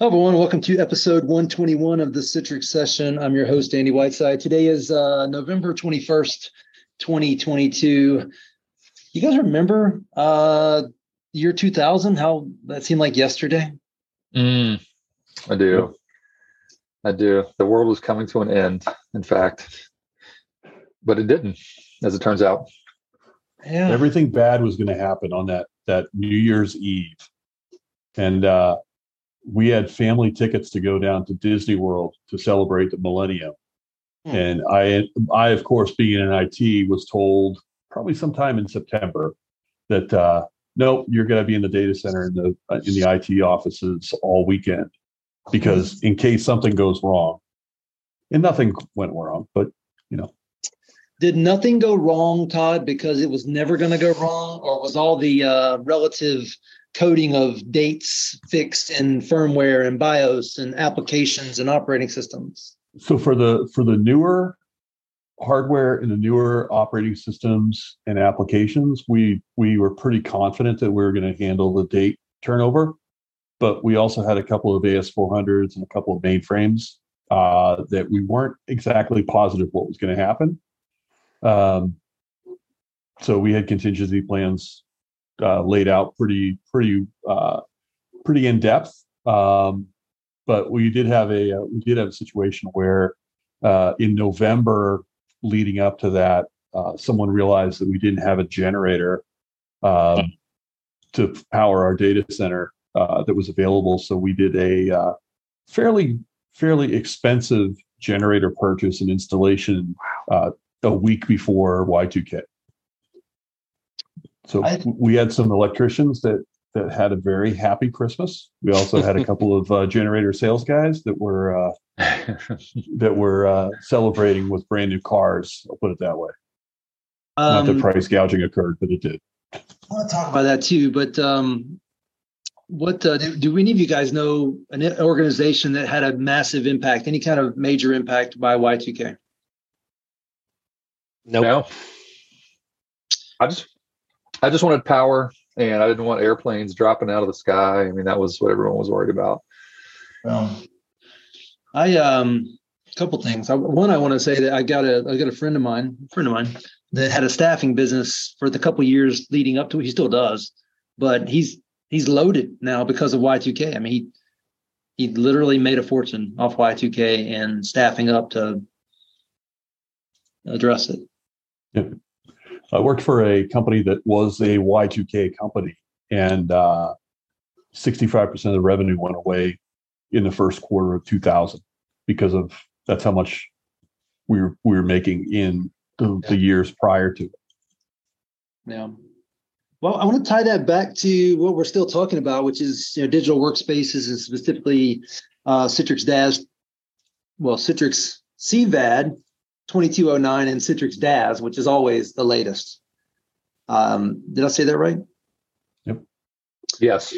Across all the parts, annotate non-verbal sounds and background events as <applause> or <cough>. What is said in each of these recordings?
Hello, everyone. Welcome to episode 121 of the Citrix session. I'm your host, Andy Whiteside. Today is uh, November 21st, 2022. You guys remember uh, year 2000? How that seemed like yesterday? Mm, I do. I do. The world was coming to an end, in fact, but it didn't, as it turns out. Yeah. Everything bad was going to happen on that that New Year's Eve, and uh, we had family tickets to go down to Disney World to celebrate the millennium. Hmm. And I, I of course, being in IT, was told probably sometime in September that uh, no, you're going to be in the data center in the uh, in the IT offices all weekend because in case something goes wrong, and nothing went wrong, but you know. Did nothing go wrong, Todd, because it was never going to go wrong, or was all the uh, relative coding of dates fixed in firmware and BIOS and applications and operating systems? So for the for the newer hardware and the newer operating systems and applications, we we were pretty confident that we were going to handle the date turnover. But we also had a couple of AS400s and a couple of mainframes uh, that we weren't exactly positive what was going to happen. Um, so we had contingency plans uh, laid out pretty pretty uh, pretty in depth. Um, but we did have a uh, we did have a situation where uh, in November leading up to that, uh, someone realized that we didn't have a generator um, to power our data center uh, that was available. So we did a fairly fairly expensive generator purchase and installation a week before Y2K. So I, we had some electricians that that had a very happy Christmas. We also had a <laughs> couple of uh, generator sales guys that were uh, <laughs> that were uh, celebrating with brand new cars. I'll put it that way. Um, Not that price gouging occurred, but it did. I want to talk about that too. But um, what uh, do, do any of you guys know an organization that had a massive impact, any kind of major impact by Y2K? Nope. No. I just I just wanted power and I didn't want airplanes dropping out of the sky. I mean, that was what everyone was worried about. Well, I um a couple things. I, one, I want to say that I got a I got a friend of mine, a friend of mine that had a staffing business for the couple years leading up to it. He still does, but he's he's loaded now because of Y2K. I mean, he he literally made a fortune off Y2K and staffing up to address it. Yeah. I worked for a company that was a Y2K company, and uh, 65% of the revenue went away in the first quarter of 2000 because of that's how much we were we were making in the, yeah. the years prior to it. Yeah. Well, I want to tie that back to what we're still talking about, which is you know digital workspaces and specifically uh, Citrix DaaS, well Citrix CVAD 2209 and Citrix DaaS, which is always the latest. Um, did I say that right? Yep. Yes.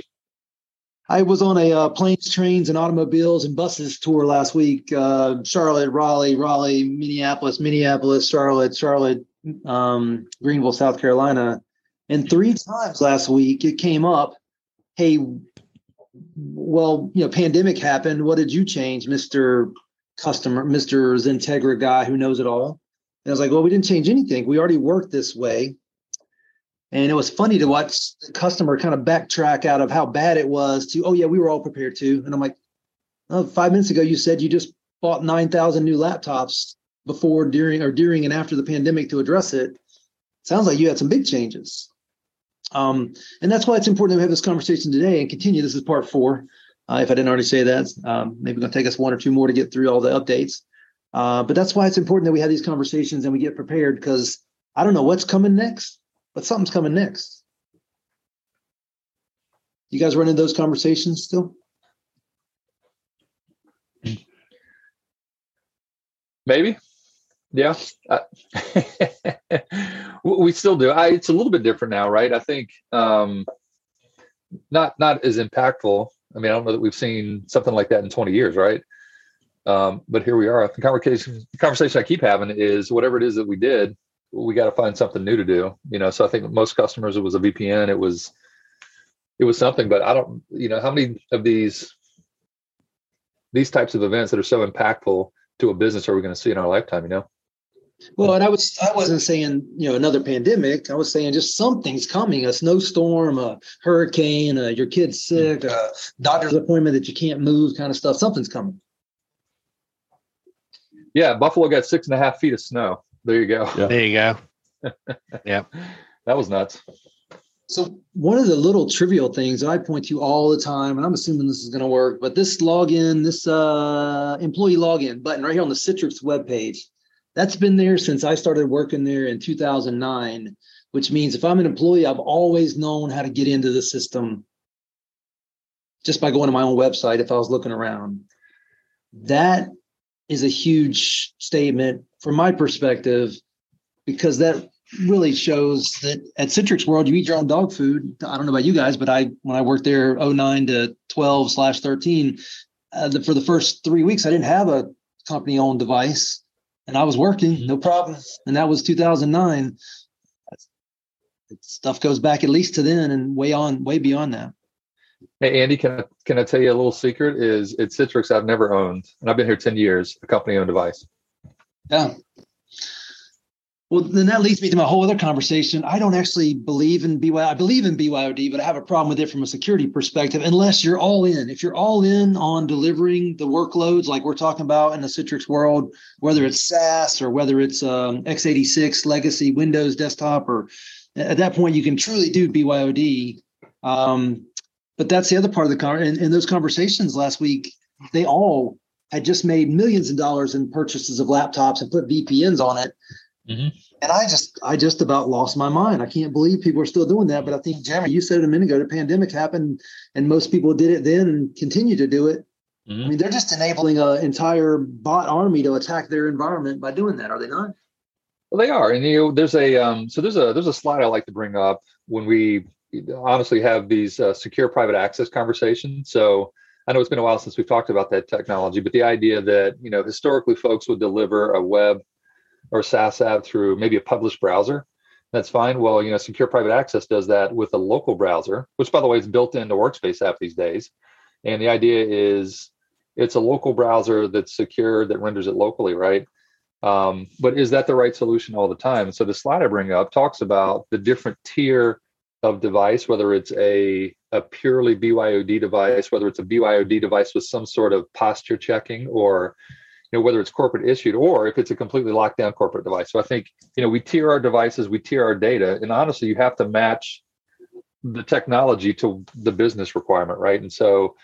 I was on a uh, planes, trains, and automobiles and buses tour last week. Uh, Charlotte, Raleigh, Raleigh, Minneapolis, Minneapolis, Charlotte, Charlotte, um, Greenville, South Carolina, and three times last week it came up. Hey, well, you know, pandemic happened. What did you change, Mister customer, Mr. XenTegra guy who knows it all. And I was like, well, we didn't change anything. We already worked this way. And it was funny to watch the customer kind of backtrack out of how bad it was to, oh, yeah, we were all prepared to. And I'm like, oh, five minutes ago, you said you just bought 9,000 new laptops before, during, or during and after the pandemic to address it. Sounds like you had some big changes. Um, and that's why it's important that we have this conversation today and continue. This is part four. Uh, if I didn't already say that, um, maybe going to take us one or two more to get through all the updates. Uh, but that's why it's important that we have these conversations and we get prepared because I don't know what's coming next, but something's coming next. You guys running those conversations still? Maybe. Yeah. Uh, <laughs> we still do. I, it's a little bit different now, right? I think um, not not as impactful I mean, I don't know that we've seen something like that in 20 years, right? Um, but here we are. The conversation, the conversation I keep having is whatever it is that we did, we got to find something new to do. You know, so I think most customers it was a VPN, it was it was something, but I don't, you know, how many of these these types of events that are so impactful to a business are we going to see in our lifetime? You know. Well, and I was I wasn't saying you know another pandemic. I was saying just something's coming: a snowstorm, a hurricane, a, your kid's hmm. sick, a doctor's appointment that you can't move, kind of stuff. Something's coming. Yeah, Buffalo got six and a half feet of snow. There you go. Yeah. There you go. <laughs> yeah, that was nuts. So one of the little trivial things I point to all the time, and I'm assuming this is going to work, but this login, this uh, employee login button right here on the Citrix webpage, that's been there since I started working there in 2009. Which means if I'm an employee, I've always known how to get into the system just by going to my own website if I was looking around. That is a huge statement from my perspective because that really shows that at Citrix World, you eat your own dog food. I don't know about you guys, but I when I worked there 09 to 12 slash 13, uh, the, for the first three weeks, I didn't have a company owned device, and I was working no problem. And that was 2009. stuff goes back at least to then, and way on, way beyond that. Hey Andy, can I can I tell you a little secret? Is at Citrix I've never owned, and I've been here 10 years, a company owned device. Yeah, well, then that leads me to my whole other conversation. I don't actually believe in BYOD. I believe in BYOD, but I have a problem with it from a security perspective. Unless you're all in, if you're all in on delivering the workloads like we're talking about in the Citrix world, whether it's SaaS or whether it's um, x86 legacy Windows desktop, or at that point you can truly do BYOD. Um, but that's the other part of the car. In, in those conversations last week, they all had just made millions of dollars in purchases of laptops and put VPNs on it Mm-hmm. And I just, I just about lost my mind. I can't believe people are still doing that. But I think, Jeremy, you said it a minute ago, the pandemic happened, and most people did it then and continue to do it. Mm-hmm. I mean, they're just enabling an entire bot army to attack their environment by doing that, are they not? Well, they are, and you know, there's a um, so there's a there's a slide I like to bring up when we honestly have these uh, secure private access conversations. So I know it's been a while since we've talked about that technology, but the idea that you know historically folks would deliver a web or SaaS app through maybe a published browser, that's fine. Well, you know, Secure Private Access does that with a local browser, which by the way is built into Workspace app these days. And the idea is it's a local browser that's secure that renders it locally, right? Um, but is that the right solution all the time? So the slide I bring up talks about the different tier of device, whether it's a, a purely BYOD device, whether it's a BYOD device with some sort of posture checking or you know, whether it's corporate issued or if it's a completely locked down corporate device. So I think, you know, we tier our devices, we tier our data, and honestly, you have to match the technology to the business requirement, right? And so,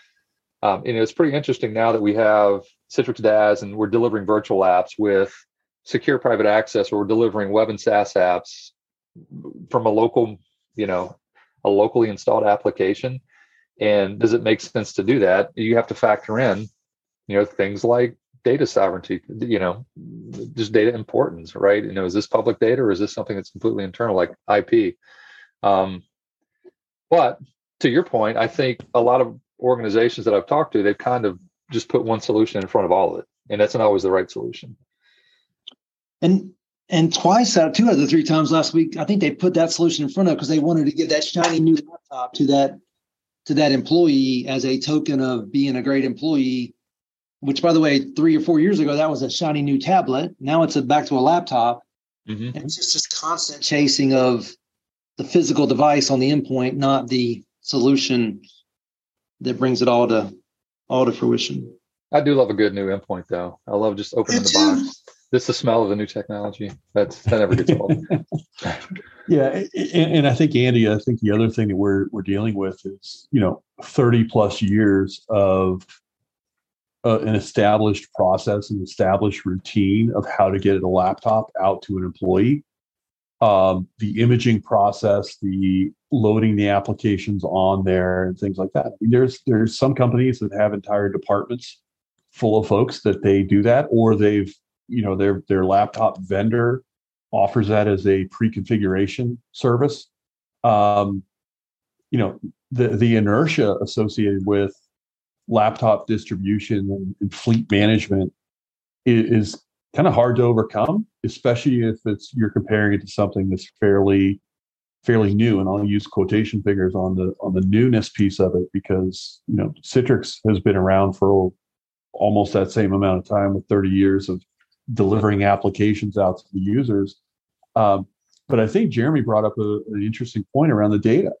um, you know, it's pretty interesting now that we have Citrix DaaS and we're delivering virtual apps with secure private access, or we're delivering web and SaaS apps from a local, you know, a locally installed application. And does it make sense to do that? You have to factor in, you know, things like data sovereignty, you know, just data importance, right? You know, is this public data or is this something that's completely internal, like IP? Um, but to your point, I think a lot of organizations that I've talked to, they've kind of just put one solution in front of all of it, and that's not always the right solution. And and twice out, two out of the three times last week, I think they put that solution in front of because they wanted to give that shiny new laptop to that to that employee as a token of being a great employee which by the way, three or four years ago, that was a shiny new tablet. Now it's a, back to a laptop. Mm-hmm. And it's just this constant chasing of the physical device on the endpoint, not the solution that brings it all to all to fruition. I do love a good new endpoint though. I love just opening the box. Just the smell of the new technology. That's that never gets old. <laughs> yeah, and, and I think Andy, I think the other thing that we're we're dealing with is you know 30 plus years of an established process, an established routine of how to get a laptop out to an employee. Um, the imaging process, the loading the applications on there, and things like that. I mean, there's there's some companies that have entire departments full of folks that they do that, or they've you know their their laptop vendor offers that as a pre-configuration service. Um, you know the the inertia associated with laptop distribution and, fleet management is, is kind of hard to overcome, especially if it's you're comparing it to something that's fairly fairly new. And I'll use quotation figures on the on the newness piece of it because you know Citrix has been around for almost that same amount of time with 30 years of delivering applications out to the users. Um, but I think Jeremy brought up a, an interesting point around the data.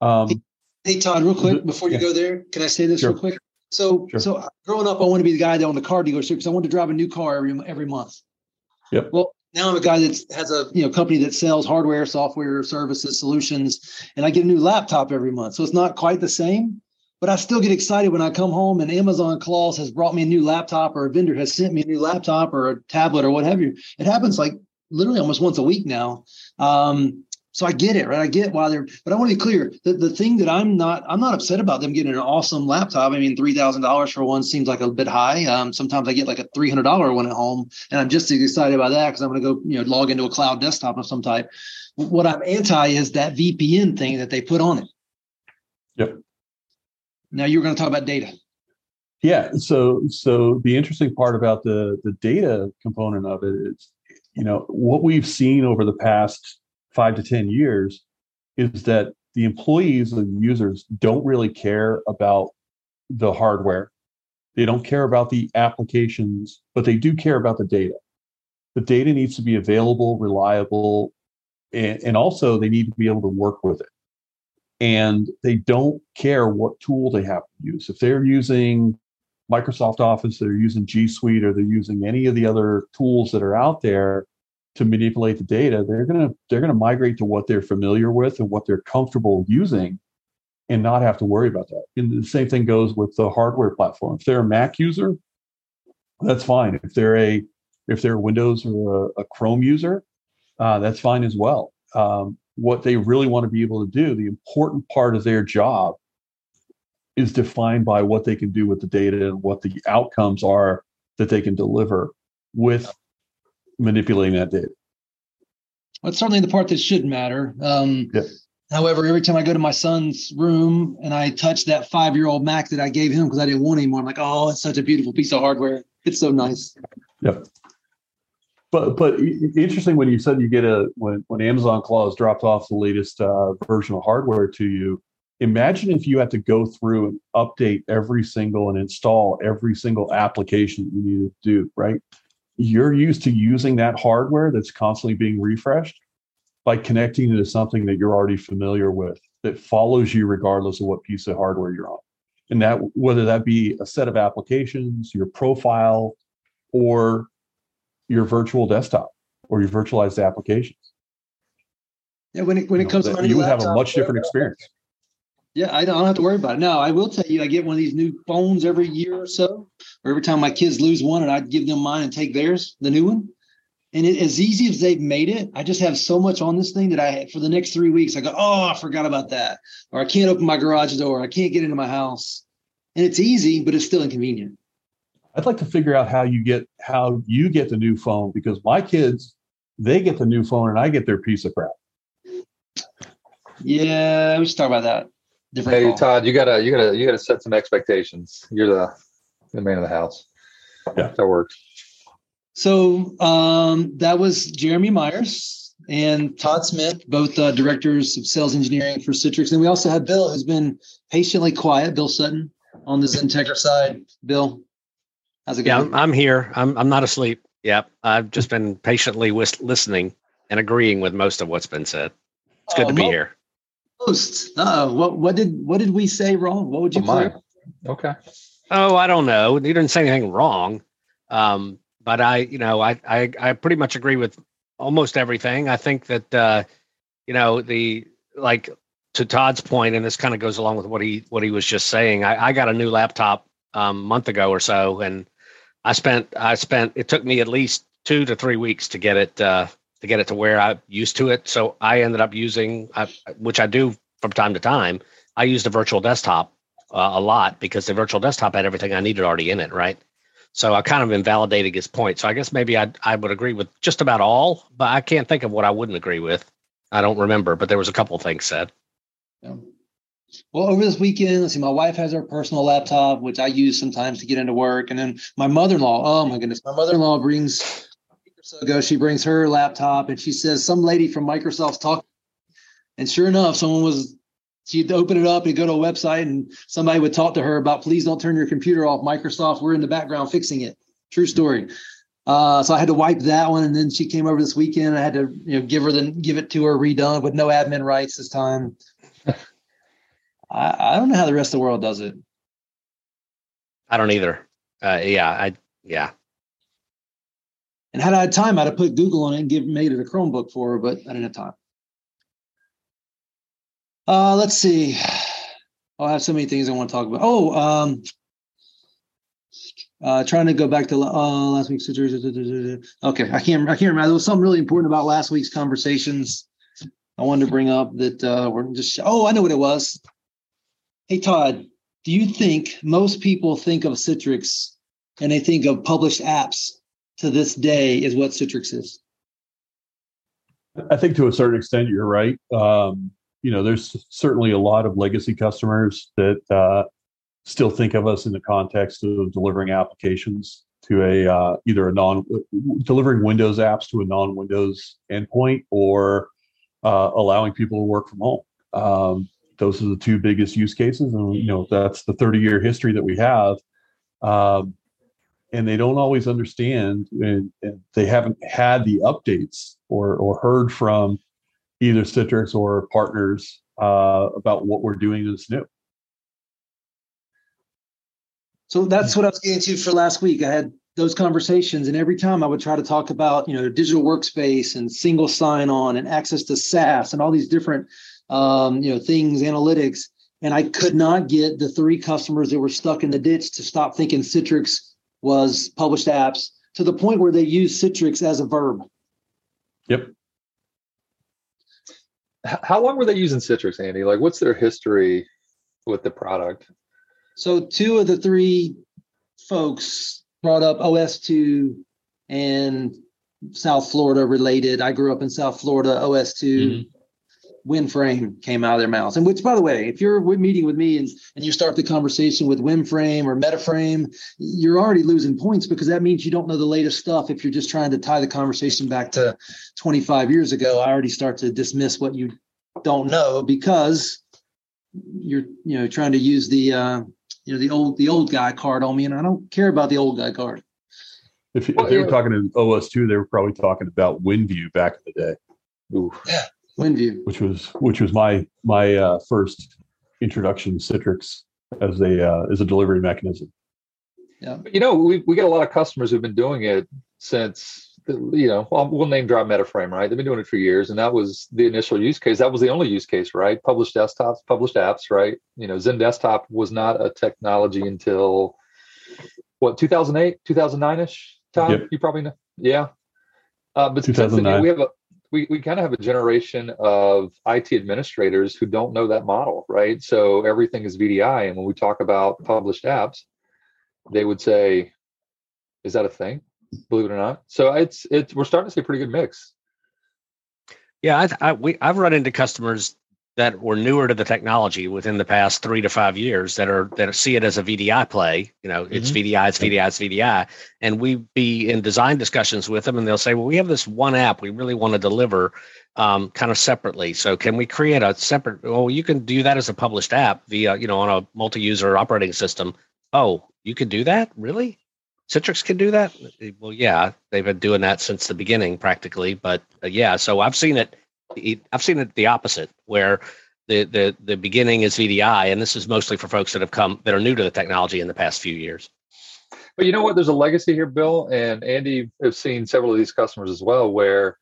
Um, Hey Todd, real quick before you Yeah. go there, can I say this Sure. real quick? So, Sure. so growing up, I wanted to be the guy that owned a car dealership because I wanted to drive a new car every every month. Yep. Well, now I'm a guy that has a you know company that sells hardware, software, services, solutions, and I get a new laptop every month. So it's not quite the same, but I still get excited when I come home and Amazon Claus has brought me a new laptop or a vendor has sent me a new laptop or a tablet or what have you. It happens like literally almost once a week now. Um, so I get it, right? I get why they're, but I want to be clear. that the thing that I'm not, I'm not upset about them getting an awesome laptop. I mean, three thousand dollars for one seems like a bit high. Um, sometimes I get like a three hundred dollar one at home, and I'm just as excited about that because I'm going to go, you know, log into a cloud desktop of some type. What I'm anti is that VPN thing that they put on it. Yep. Now you're going to talk about data. Yeah. So so the interesting part about the the data component of it is, you know, what we've seen over the past five to ten years is that the employees and users don't really care about the hardware. They don't care about the applications, but they do care about the data. The data needs to be available, reliable, and, and also they need to be able to work with it and they don't care what tool they have to use. If they're using Microsoft Office, they're using G Suite, or they're using any of the other tools that are out there to manipulate the data, they're gonna they're gonna migrate to what they're familiar with and what they're comfortable using, and not have to worry about that. And the same thing goes with the hardware platform. If they're a Mac user, that's fine. If they're a if they're Windows or a, a Chrome user, uh, that's fine as well. Um, what they really want to be able to do, the important part of their job is defined by what they can do with the data and what the outcomes are that they can deliver with manipulating that data. Well, it's certainly the part that should matter. Um, Yeah. However, every time I go to my son's room and I touch that five year old Mac that I gave him because I didn't want anymore, I'm like, oh, it's such a beautiful piece of hardware. It's so nice. Yep. But but interesting when you said you get a when when Amazon Claus dropped off the latest uh, version of hardware to you. Imagine if you had to go through and update every single and install every single application that you needed to do. Right? You're used to using that hardware that's constantly being refreshed by connecting it to something that you're already familiar with that follows you regardless of what piece of hardware you're on. And that whether that be a set of applications, your profile, or your virtual desktop or your virtualized applications. Yeah, when it when You it know, comes to you would have a much different experience. Yeah, I don't, have to worry about it. No, I will tell you, I get one of these new phones every year or so, or every time my kids lose one, and I give them mine and take theirs, the new one. And it, as easy as they've made it, I just have so much on this thing that I, for the next three weeks, I go, oh, I forgot about that, or I can't open my garage door, I can't get into my house, and it's easy, but it's still inconvenient. I'd like to figure out how you get how you get the new phone because my kids they get the new phone and I get their piece of crap. Yeah, we should talk about that. Different. Hey call. Todd, you gotta you gotta you gotta set some expectations. You're the the man of the house. Yeah. that works. So um, that was Jeremy Myers and Todd Smith, both uh, directors of sales engineering for Citrix. And we also have Bill, who's been patiently quiet, Bill Sutton on the XenTegra side. Bill, how's it Yeah, going? I'm, I'm here. I'm I'm not asleep. Yep, I've just been patiently whis- listening and agreeing with most of what's been said. It's good Oh, to be mo- here. Host. Uh, what what did what did we say wrong? What would you Oh, clear? Okay. Oh, I don't know. You didn't say anything wrong, um, but I, you know, I, I I pretty much agree with almost everything. I think that uh, you know the like to Todd's point, and this kind of goes along with what he what he was just saying. I, I got a new laptop um, a month ago or so, and I spent I spent it took me at least two to three weeks to get it uh, to get it to where I'm used to it. So I ended up using, I, which I do from time to time. I used a virtual desktop uh, a lot because the virtual desktop had everything I needed already in it, right? So I kind of invalidated his point. So I guess maybe I I would agree with just about all, but I can't think of what I wouldn't agree with. I don't remember, but there was a couple things said. Yeah. Well, over this weekend, let's see, my wife has her personal laptop, which I use sometimes to get into work. And then my mother in law, oh my goodness, my mother in law brings, so ago, she brings her laptop and she says, some lady from Microsoft's talking. And sure enough, someone was she'd open it up and go to a website and somebody would talk to her about please don't turn your computer off microsoft we're in the background fixing it true story uh, so i had to wipe that one and then she came over this weekend i had to you know give her the give it to her redone with no admin rights this time <laughs> I, I don't know how the rest of the world does it I don't either. Uh, yeah, I yeah. And had i had time i'd have put google on it and give made it a chromebook for her but i didn't have time. Uh, let's see. Oh, i have so many things i want to talk about. Oh um, uh, trying to go back to uh, last week's okay i can't i can't remember. There was something really important about last week's conversations i wanted to bring up that uh, we're just oh i know what it was. Hey todd do you think most people think of citrix and they think of published apps to this day is what citrix is I think to a certain extent, you're right. Um, you know, there's certainly a lot of legacy customers that uh, still think of us in the context of delivering applications to a uh, either a non delivering Windows apps to a non-Windows endpoint or uh, allowing people to work from home. Um, those are the two biggest use cases, and you know that's the 30-year history that we have. Um, and they don't always understand, and, and they haven't had the updates or or heard from either Citrix or partners uh, about what we're doing that's new. So that's what I was getting to for last week. I had those conversations, and every time I would try to talk about, you know, digital workspace and single sign-on and access to SaaS and all these different, um, you know, things, analytics, and I could not get the three customers that were stuck in the ditch to stop thinking Citrix was published apps to the point where they use Citrix as a verb. Yep. How long were they using Citrix, Andy? Like, what's their history with the product? So two of the three folks brought up OS2 and South Florida related. I grew up in South Florida. OS2 WinFrame came out of their mouths. And which, by the way, if you're meeting with me and, and you start the conversation with WinFrame or MetaFrame, you're already losing points because that means you don't know the latest stuff. If you're just trying to tie the conversation back to 25 years ago, I already start to dismiss what you don't know because you're you know trying to use the uh, you know the old the old guy card on me, and I don't care about the old guy card. If, if they were talking to OS2, they were probably talking about WinView back in the day, Ooh. WinView. which was which was my my uh, first introduction to Citrix as a uh, as a delivery mechanism. Yeah, You know, we we get a lot of customers who've been doing it since the, you know, well, we'll name drop MetaFrame, right? They've been doing it for years, and that was the initial use case. That was the only use case, right? Published desktops, published apps, right? You know, XenDesktop was not a technology until what 2008, 2009 ish. Tom, Yep. you probably know, yeah. Uh, but since then, you know, 2009. we have a we, we kind of have a generation of IT administrators who don't know that model, right? So everything is VDI, and when we talk about published apps, they would say, "Is that a thing?" Believe it or not. So it's it's we're starting to see a pretty good mix. Yeah, I, I we I've run into customers that were newer to the technology within the past three to five years that are that see it as a VDI play. You know, it's VDI, it's VDI, it's VDI, and we be in design discussions with them, and they'll say, "Well, we have this one app we really want to deliver, um, kind of separately. So can we create a separate? Well, you can do that as a published app via you know on a multi-user operating system. Oh, you can do that, really? Citrix can do that? Well, yeah, they've been doing that since the beginning practically. But uh, yeah, so I've seen it. I've seen it the opposite, where the the the beginning is VDI, and this is mostly for folks that have come that are new to the technology in the past few years. But you know what? There's a legacy here, Bill and Andy have seen several of these customers as well, where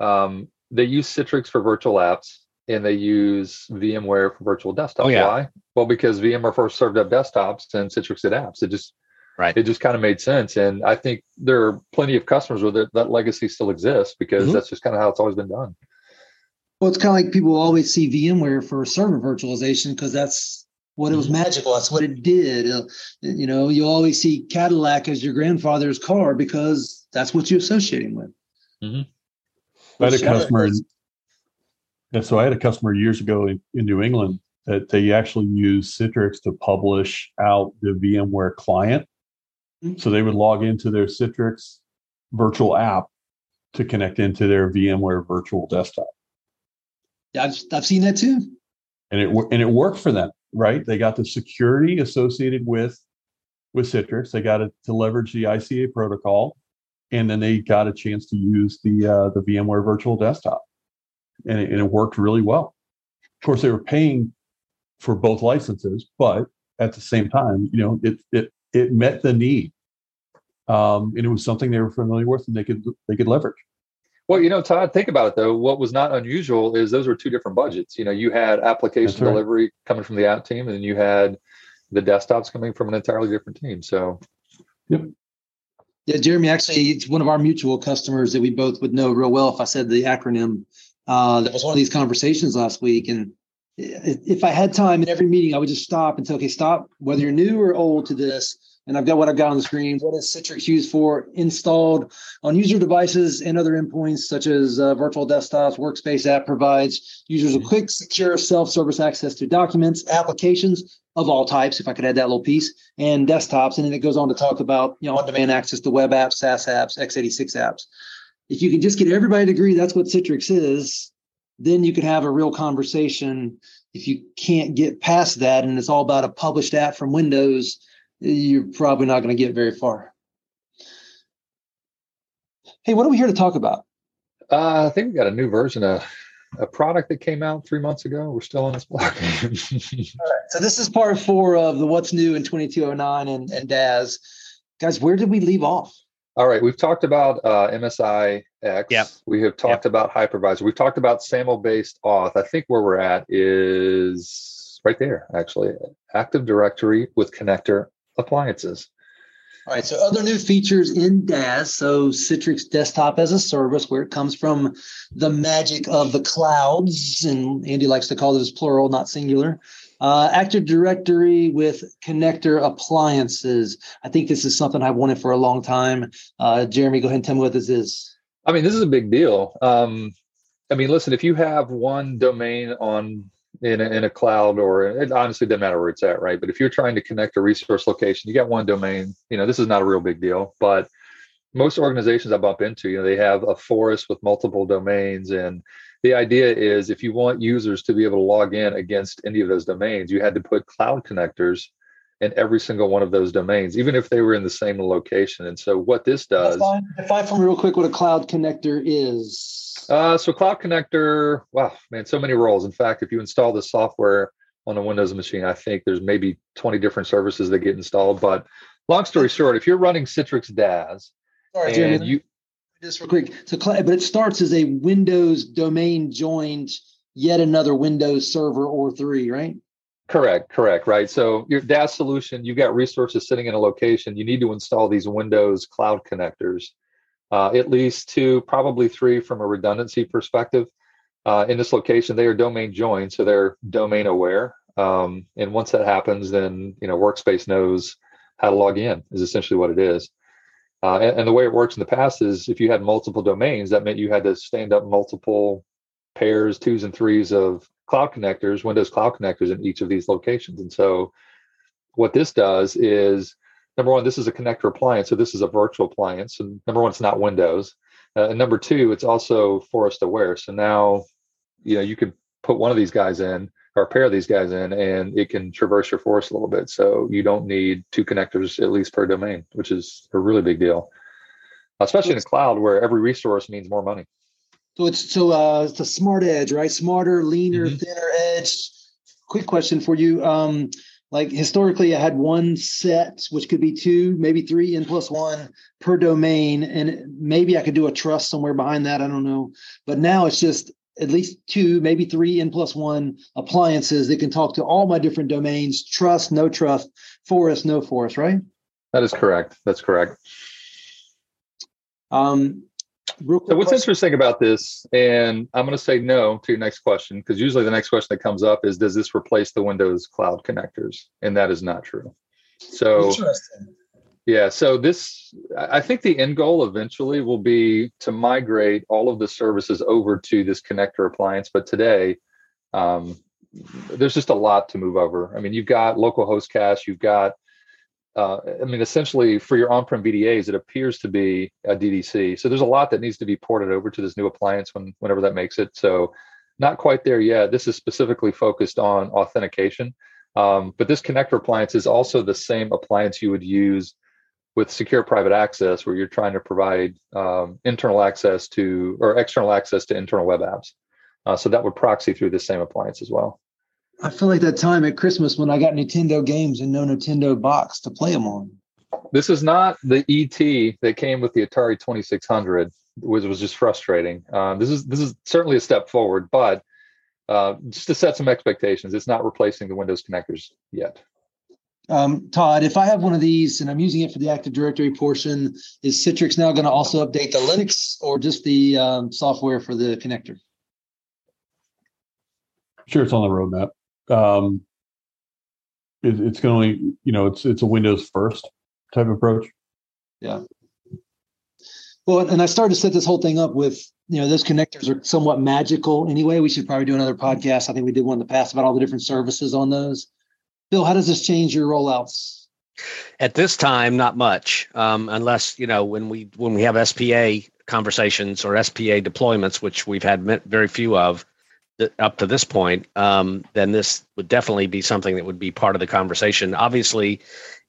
um, they use Citrix for virtual apps and they use VMware for virtual desktops. Oh, yeah. Why? Well, because VMware first served up desktops and Citrix did apps. It just Right. It just kind of made sense, and I think there are plenty of customers where that, that legacy still exists because Mhm. that's just kind of how it's always been done. Well, it's kind of like people always see VMware for server virtualization because that's what it was magical. That's what it did. Uh, you know, you always see Cadillac as your grandfather's car because that's what you associate him with. I had a uh, customer, in, yeah, so I had a customer years ago in, in New England that they actually used Citrix to publish out the VMware client. Mhm. So they would log into their Citrix virtual app to connect into their VMware virtual desktop. I've, I've seen that too. and it and it worked for them, right? They got the security associated with with Citrix. They got it to leverage the ICA protocol, and then they got a chance to use the uh, the VMware Virtual Desktop, and it, and it worked really well. Of course, they were paying for both licenses, but at the same time, you know, it it it met the need, um, and it was something they were familiar with and they could they could leverage. Well, you know, Todd, think about it though. What was not unusual is those were two different budgets. You know, you had application right. delivery coming from the app team, and then you had the desktops coming from an entirely different team. So, yep. Yeah, Jeremy, actually, it's one of our mutual customers that we both would know real well if I said the acronym. Uh, that was one of these conversations last week. And if I had time in every meeting, I would just stop and say, okay, stop, whether you're new or old to this, and I've got what I've got on the screen. What is Citrix used for? Installed on user devices and other endpoints such as uh, virtual desktops, Workspace app provides users a quick, secure, self-service access to documents, applications of all types. If I could add that little piece, and desktops, and then it goes on to talk about you know on-demand access to web apps, SaaS apps, x86 apps. If you can just get everybody to agree that's what Citrix is, then you can have a real conversation. If you can't get past that, and it's all about a published app from Windows you're probably not going to get very far. Hey, what are we here to talk about? Uh, I think we got a new version of a product that came out three months ago. We're still on this block. <laughs> All right. So this is part four of the what's new in 2209 and, and DaaS. Guys, where did we leave off? All right. We've talked about uh, MSI X. Yep. We have talked yep. about hypervisor. We've talked about SAML based auth. I think where we're at is right there, actually. Active Directory with connector appliances. All right. So other new features in DaaS. So Citrix Desktop as a Service, where it comes from the magic of the clouds, and Andy likes to call this plural, not singular. Uh, Active Directory with connector appliances. I think this is something I've wanted for a long time. Uh, Jeremy, go ahead and tell me what this is. I mean, this is a big deal. Um, I mean, listen, if you have one domain on in a, in a cloud or it honestly doesn't matter where it's at, right? But if you're trying to connect a resource location, you got one domain, you know, this is not a real big deal. But most organizations I bump into, you know, they have a forest with multiple domains. And the idea is if you want users to be able to log in against any of those domains, you had to put cloud connectors in every single one of those domains, even if they were in the same location. And so what this does define, define for me real quick what a cloud connector is. Uh, so Cloud Connector, wow, man, so many roles. In fact, if you install the software on a Windows machine, I think there's maybe 20 different services that get installed. But long story short, if you're running Citrix DaaS, Sorry, Jeremy, you just real quick. So, but it starts as a Windows domain joined yet another Windows server or three, right? Correct, correct, right. So your DaaS solution, you've got resources sitting in a location. You need to install these Windows cloud connectors uh, at least two, probably three from a redundancy perspective. Uh, in this location, they are domain joined, so they're domain aware. Um, and once that happens, then you know Workspace knows how to log in. Is essentially what it is. Uh, and, and, the way it works in the past is if you had multiple domains, that meant you had to stand up multiple pairs, twos and threes of cloud connectors, Windows cloud connectors in each of these locations. And so, what this does is number one, this is a connector appliance, so this is a virtual appliance. And number one, it's not Windows. Uh, and number two, it's also forest aware. So now, you know, you could put one of these guys in or a pair of these guys in, and it can traverse your forest a little bit. So you don't need two connectors at least per domain, which is a really big deal, especially in a cloud where every resource means more money. So it's so uh, it's a smart edge, right? Smarter, leaner, mm-hmm. thinner edge. Quick question for you. Um, like historically, I had one set, which could be two, maybe three n plus one per domain, and maybe I could do a trust somewhere behind that. I don't know, but now it's just at least two, maybe three n plus one appliances that can talk to all my different domains. Trust, no trust, forest, no forest. Right? That is correct. That's correct. Um, so what's question. interesting about this, and I'm going to say no to your next question, because usually the next question that comes up is, does this replace the Windows Cloud connectors? And that is not true. So yeah, so this, I think the end goal eventually will be to migrate all of the services over to this connector appliance. But today, um, there's just a lot to move over. I mean, you've got local host cache, you've got uh, I mean, essentially for your on-prem VDAs, it appears to be a DDC. So there's a lot that needs to be ported over to this new appliance when whenever that makes it. So not quite there yet. This is specifically focused on authentication. Um, but this connector appliance is also the same appliance you would use with secure private access, where you're trying to provide um, internal access to or external access to internal web apps. Uh, so that would proxy through the same appliance as well. I feel like that time at Christmas when I got Nintendo games and no Nintendo box to play them on. This is not the ET that came with the Atari 2600, which was just frustrating. Um, this is this is certainly a step forward, but uh, just to set some expectations, it's not replacing the Windows connectors yet. Um, Todd, if I have one of these and I'm using it for the Active Directory portion, is Citrix now going to also update the Linux or just the um, software for the connector? Sure, it's on the roadmap. Um, it, it's going to, only you know, it's it's a Windows first type approach. Yeah. Well, and I started to set this whole thing up with, you know, those connectors are somewhat magical anyway. We should probably do another podcast. I think we did one in the past about all the different services on those. Bill, how does this change your rollouts? At this time, not much, um, unless you know when we when we have SPA conversations or SPA deployments, which we've had very few of up to this point. Um, then this would definitely be something that would be part of the conversation. Obviously,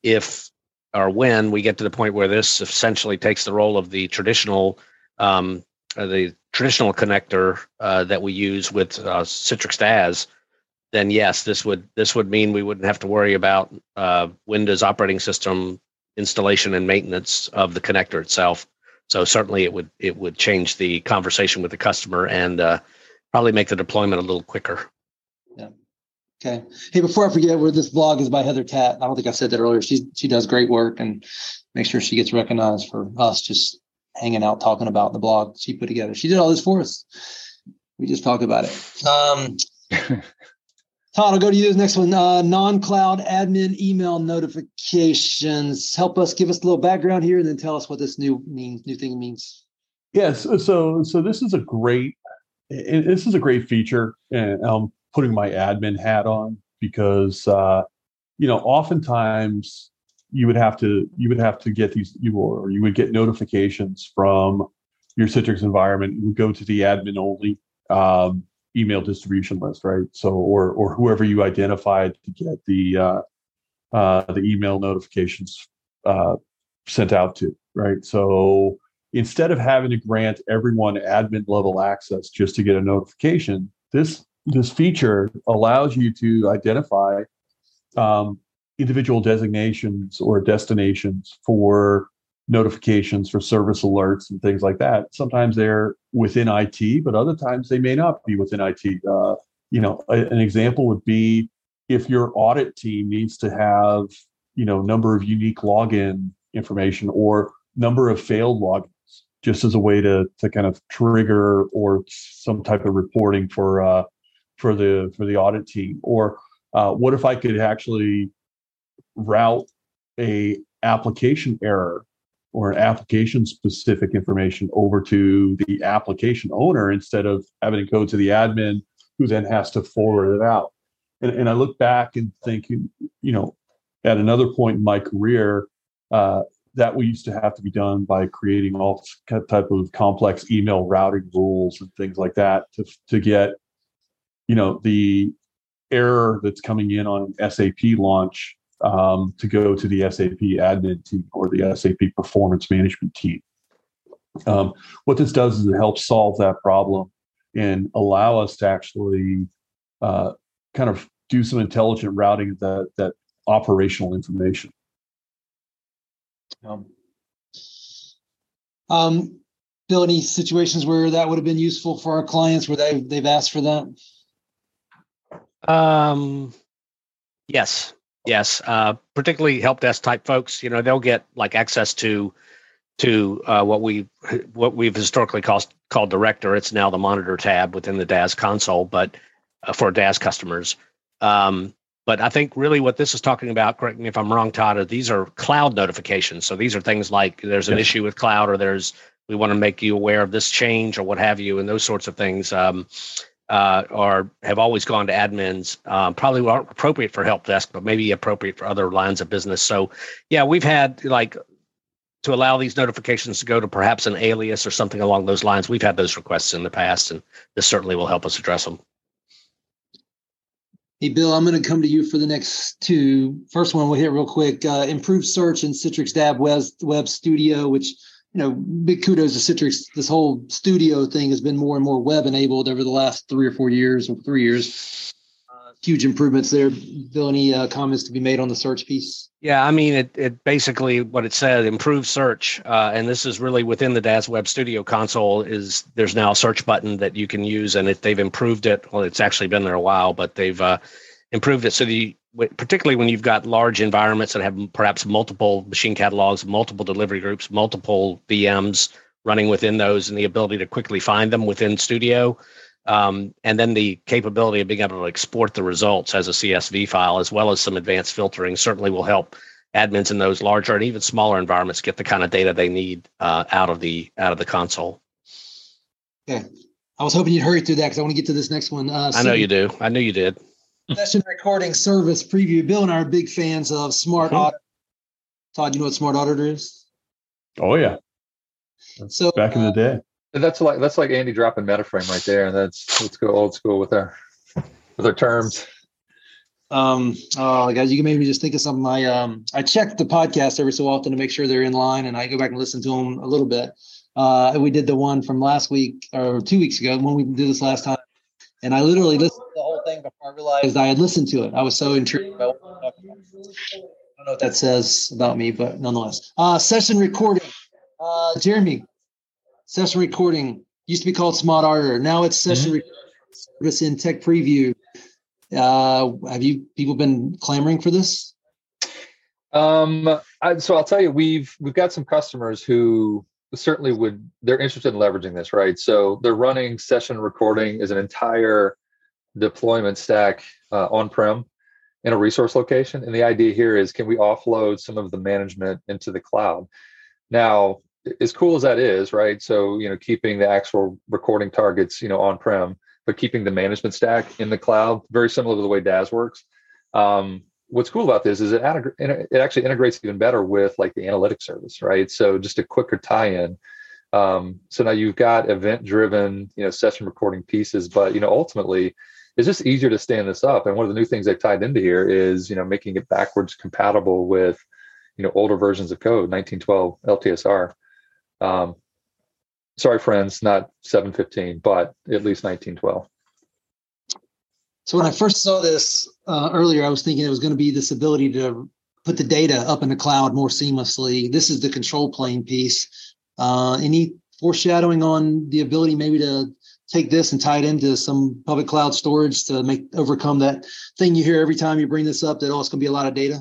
if or when we get to the point where this essentially takes the role of the traditional um, uh, the traditional connector uh, that we use with uh, Citrix DaaS, then yes, this would this would mean we wouldn't have to worry about uh, Windows operating system installation and maintenance of the connector itself. So certainly it would it would change the conversation with the customer and uh, probably make the deployment a little quicker. Yeah. Okay. Hey, before I forget, where this blog is by Heather Tatt. I don't think I said that earlier. She she does great work and make sure she gets recognized for us just hanging out talking about the blog she put together. She did all this for us. We just talked about it. Um, <laughs> Todd, I'll go to you. This next one, uh, non-cloud admin email notifications. Help us give us a little background here, and then tell us what this new means. New thing means. Yes. So, so this is a great. This is a great feature, and I'm putting my admin hat on because uh, you know oftentimes you would have to you would have to get these you or you would get notifications from your Citrix environment. You would go to the admin only. Um, email distribution list, right? So, or or whoever you identified to get the uh, uh, the email notifications uh, sent out to, right? So instead of having to grant everyone admin level access just to get a notification, this this feature allows you to identify um, individual designations or destinations for notifications for service alerts and things like that. Sometimes they're within IT, but other times they may not be within IT. Uh, you know, a, an example would be if your audit team needs to have, you know, number of unique login information or number of failed logins, just as a way to to kind of trigger or some type of reporting for uh, for the for the audit team. Or uh, what if I could actually route a application error or an application specific information over to the application owner instead of having to go to the admin who then has to forward it out. And, and I look back and think, you know, at another point in my career, uh, that we used to have to be done by creating all type of complex email routing rules and things like that to, to get, you know, the error that's coming in on SAP launch um, to go to the SAP admin team or the SAP performance management team. Um, what this does is it helps solve that problem and allow us to actually uh, kind of do some intelligent routing of that, that operational information. Um, um, Bill, any situations where that would have been useful for our clients where they they've asked for that? Um, yes, Yes, uh, particularly help desk type folks. You know, they'll get like access to to uh, what we what we've historically called called director. It's now the monitor tab within the DaaS console, but uh, for DaaS customers. Um, but I think really what this is talking about, correct me if I'm wrong, Todd, are these are cloud notifications. So these are things like there's an yes. issue with cloud, or there's we want to make you aware of this change, or what have you, and those sorts of things. Um, uh, or have always gone to admins. Um, probably aren't appropriate for help desk, but maybe appropriate for other lines of business. So, yeah, we've had like to allow these notifications to go to perhaps an alias or something along those lines. We've had those requests in the past, and this certainly will help us address them. Hey, Bill, I'm going to come to you for the next two. First one we'll hit real quick. Uh, improved search in Citrix DaaS Web, Web Studio, which, you know, big kudos to Citrix. This whole studio thing has been more and more web enabled over the last three or four years or three years. Huge improvements there. Bill, any uh, comments to be made on the search piece? Yeah, I mean, it, it basically what it said, improved search. Uh, and this is really within the DaaS Web Studio console is there's now a search button that you can use and they've improved it. Well, it's actually been there a while, but they've uh, improved it. So the, particularly when you've got large environments that have perhaps multiple machine catalogs, multiple delivery groups, multiple VMs running within those and the ability to quickly find them within Studio, um, and then the capability of being able to export the results as a CSV file, as well as some advanced filtering, certainly will help admins in those larger and even smaller environments get the kind of data they need uh, out of the out of the console. Okay, I was hoping you'd hurry through that because I want to get to this next one. Uh, I know you do. I knew you did. Session recording service preview. Bill and I are big fans of Smart mm-hmm. Auditor. Todd, you know what Smart Auditor is? Oh yeah. So back in the uh, day. That's like that's like Andy dropping metaframe right there, and that's let's go old school with our with our terms. Um, oh, guys, you can maybe just think of something. I um, I check the podcast every so often to make sure they're in line, and I go back and listen to them a little bit. Uh, we did the one from last week or two weeks ago when we did this last time, and I literally listened to the whole thing before I realized I had listened to it. I was so intrigued by what I don't know what that says about me, but nonetheless, uh, session recording. Uh, Jeremy, session recording used to be called Smart Auditor. Now it's session mm-hmm. service in Tech Preview. Uh, have you people been clamoring for this? Um, I, so I'll tell you, we've we've got some customers who certainly would they're interested in leveraging this, right? So they're running session recording as an entire deployment stack uh, on-prem in a resource location, and the idea here is can we offload some of the management into the cloud? Now, as cool as that is, right? So, you know, keeping the actual recording targets, you know, on prem, but keeping the management stack in the cloud, very similar to the way DaaS works. Um, what's cool about this is it, it actually integrates even better with like the analytics service, right? So just a quicker tie-in. Um, so now you've got event-driven, you know, session recording pieces, but you know, ultimately, it's just easier to stand this up. And one of the new things they've tied into here is, you know, making it backwards compatible with, you know, older versions of code, 1912 LTSR. Um, sorry, friends, not 715, but at least 1912. So when I first saw this uh, earlier, I was thinking it was going to be this ability to put the data up in the cloud more seamlessly. This is the control plane piece. Uh, any foreshadowing on the ability maybe to take this and tie it into some public cloud storage to make overcome that thing you hear every time you bring this up that oh it's going to be a lot of data?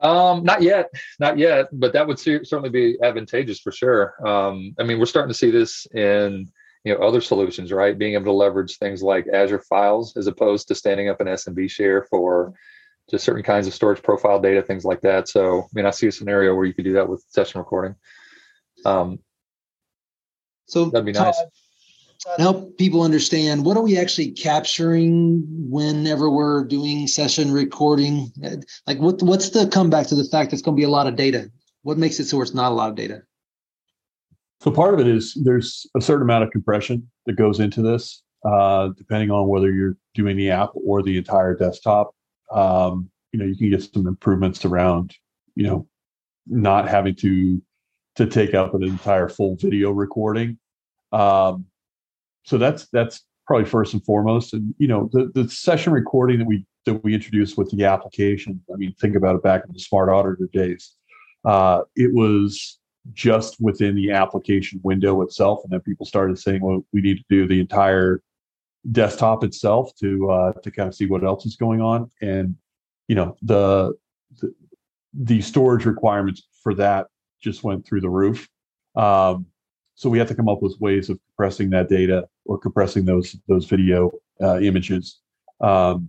Um, not yet, not yet, but that would certainly be advantageous for sure. Um, I mean, we're starting to see this in you know other solutions, right? Being able to leverage things like Azure Files as opposed to standing up an SMB share for just certain kinds of storage profile data, things like that. So, I mean, I see a scenario where you could do that with session recording. Um, so that'd be nice. Help people understand what are we actually capturing whenever we're doing session recording? Like what what's the comeback to the fact that it's going to be a lot of data? What makes it so it's not a lot of data? So part of it is there's a certain amount of compression that goes into this uh, depending on whether you're doing the app or the entire desktop. Um, you know you can get some improvements around you know not having to to take up an entire full video recording. Um, so that's that's probably first and foremost. And you know, the the session recording that we that we introduced with the application. I mean, think about it back in the smart auditor days. Uh, it was just within the application window itself, and then people started saying, "Well, we need to do the entire desktop itself to uh, to kind of see what else is going on." And you know, the, the the storage requirements for that just went through the roof. Um, so we have to come up with ways of compressing that data or compressing those those video uh, images. Um,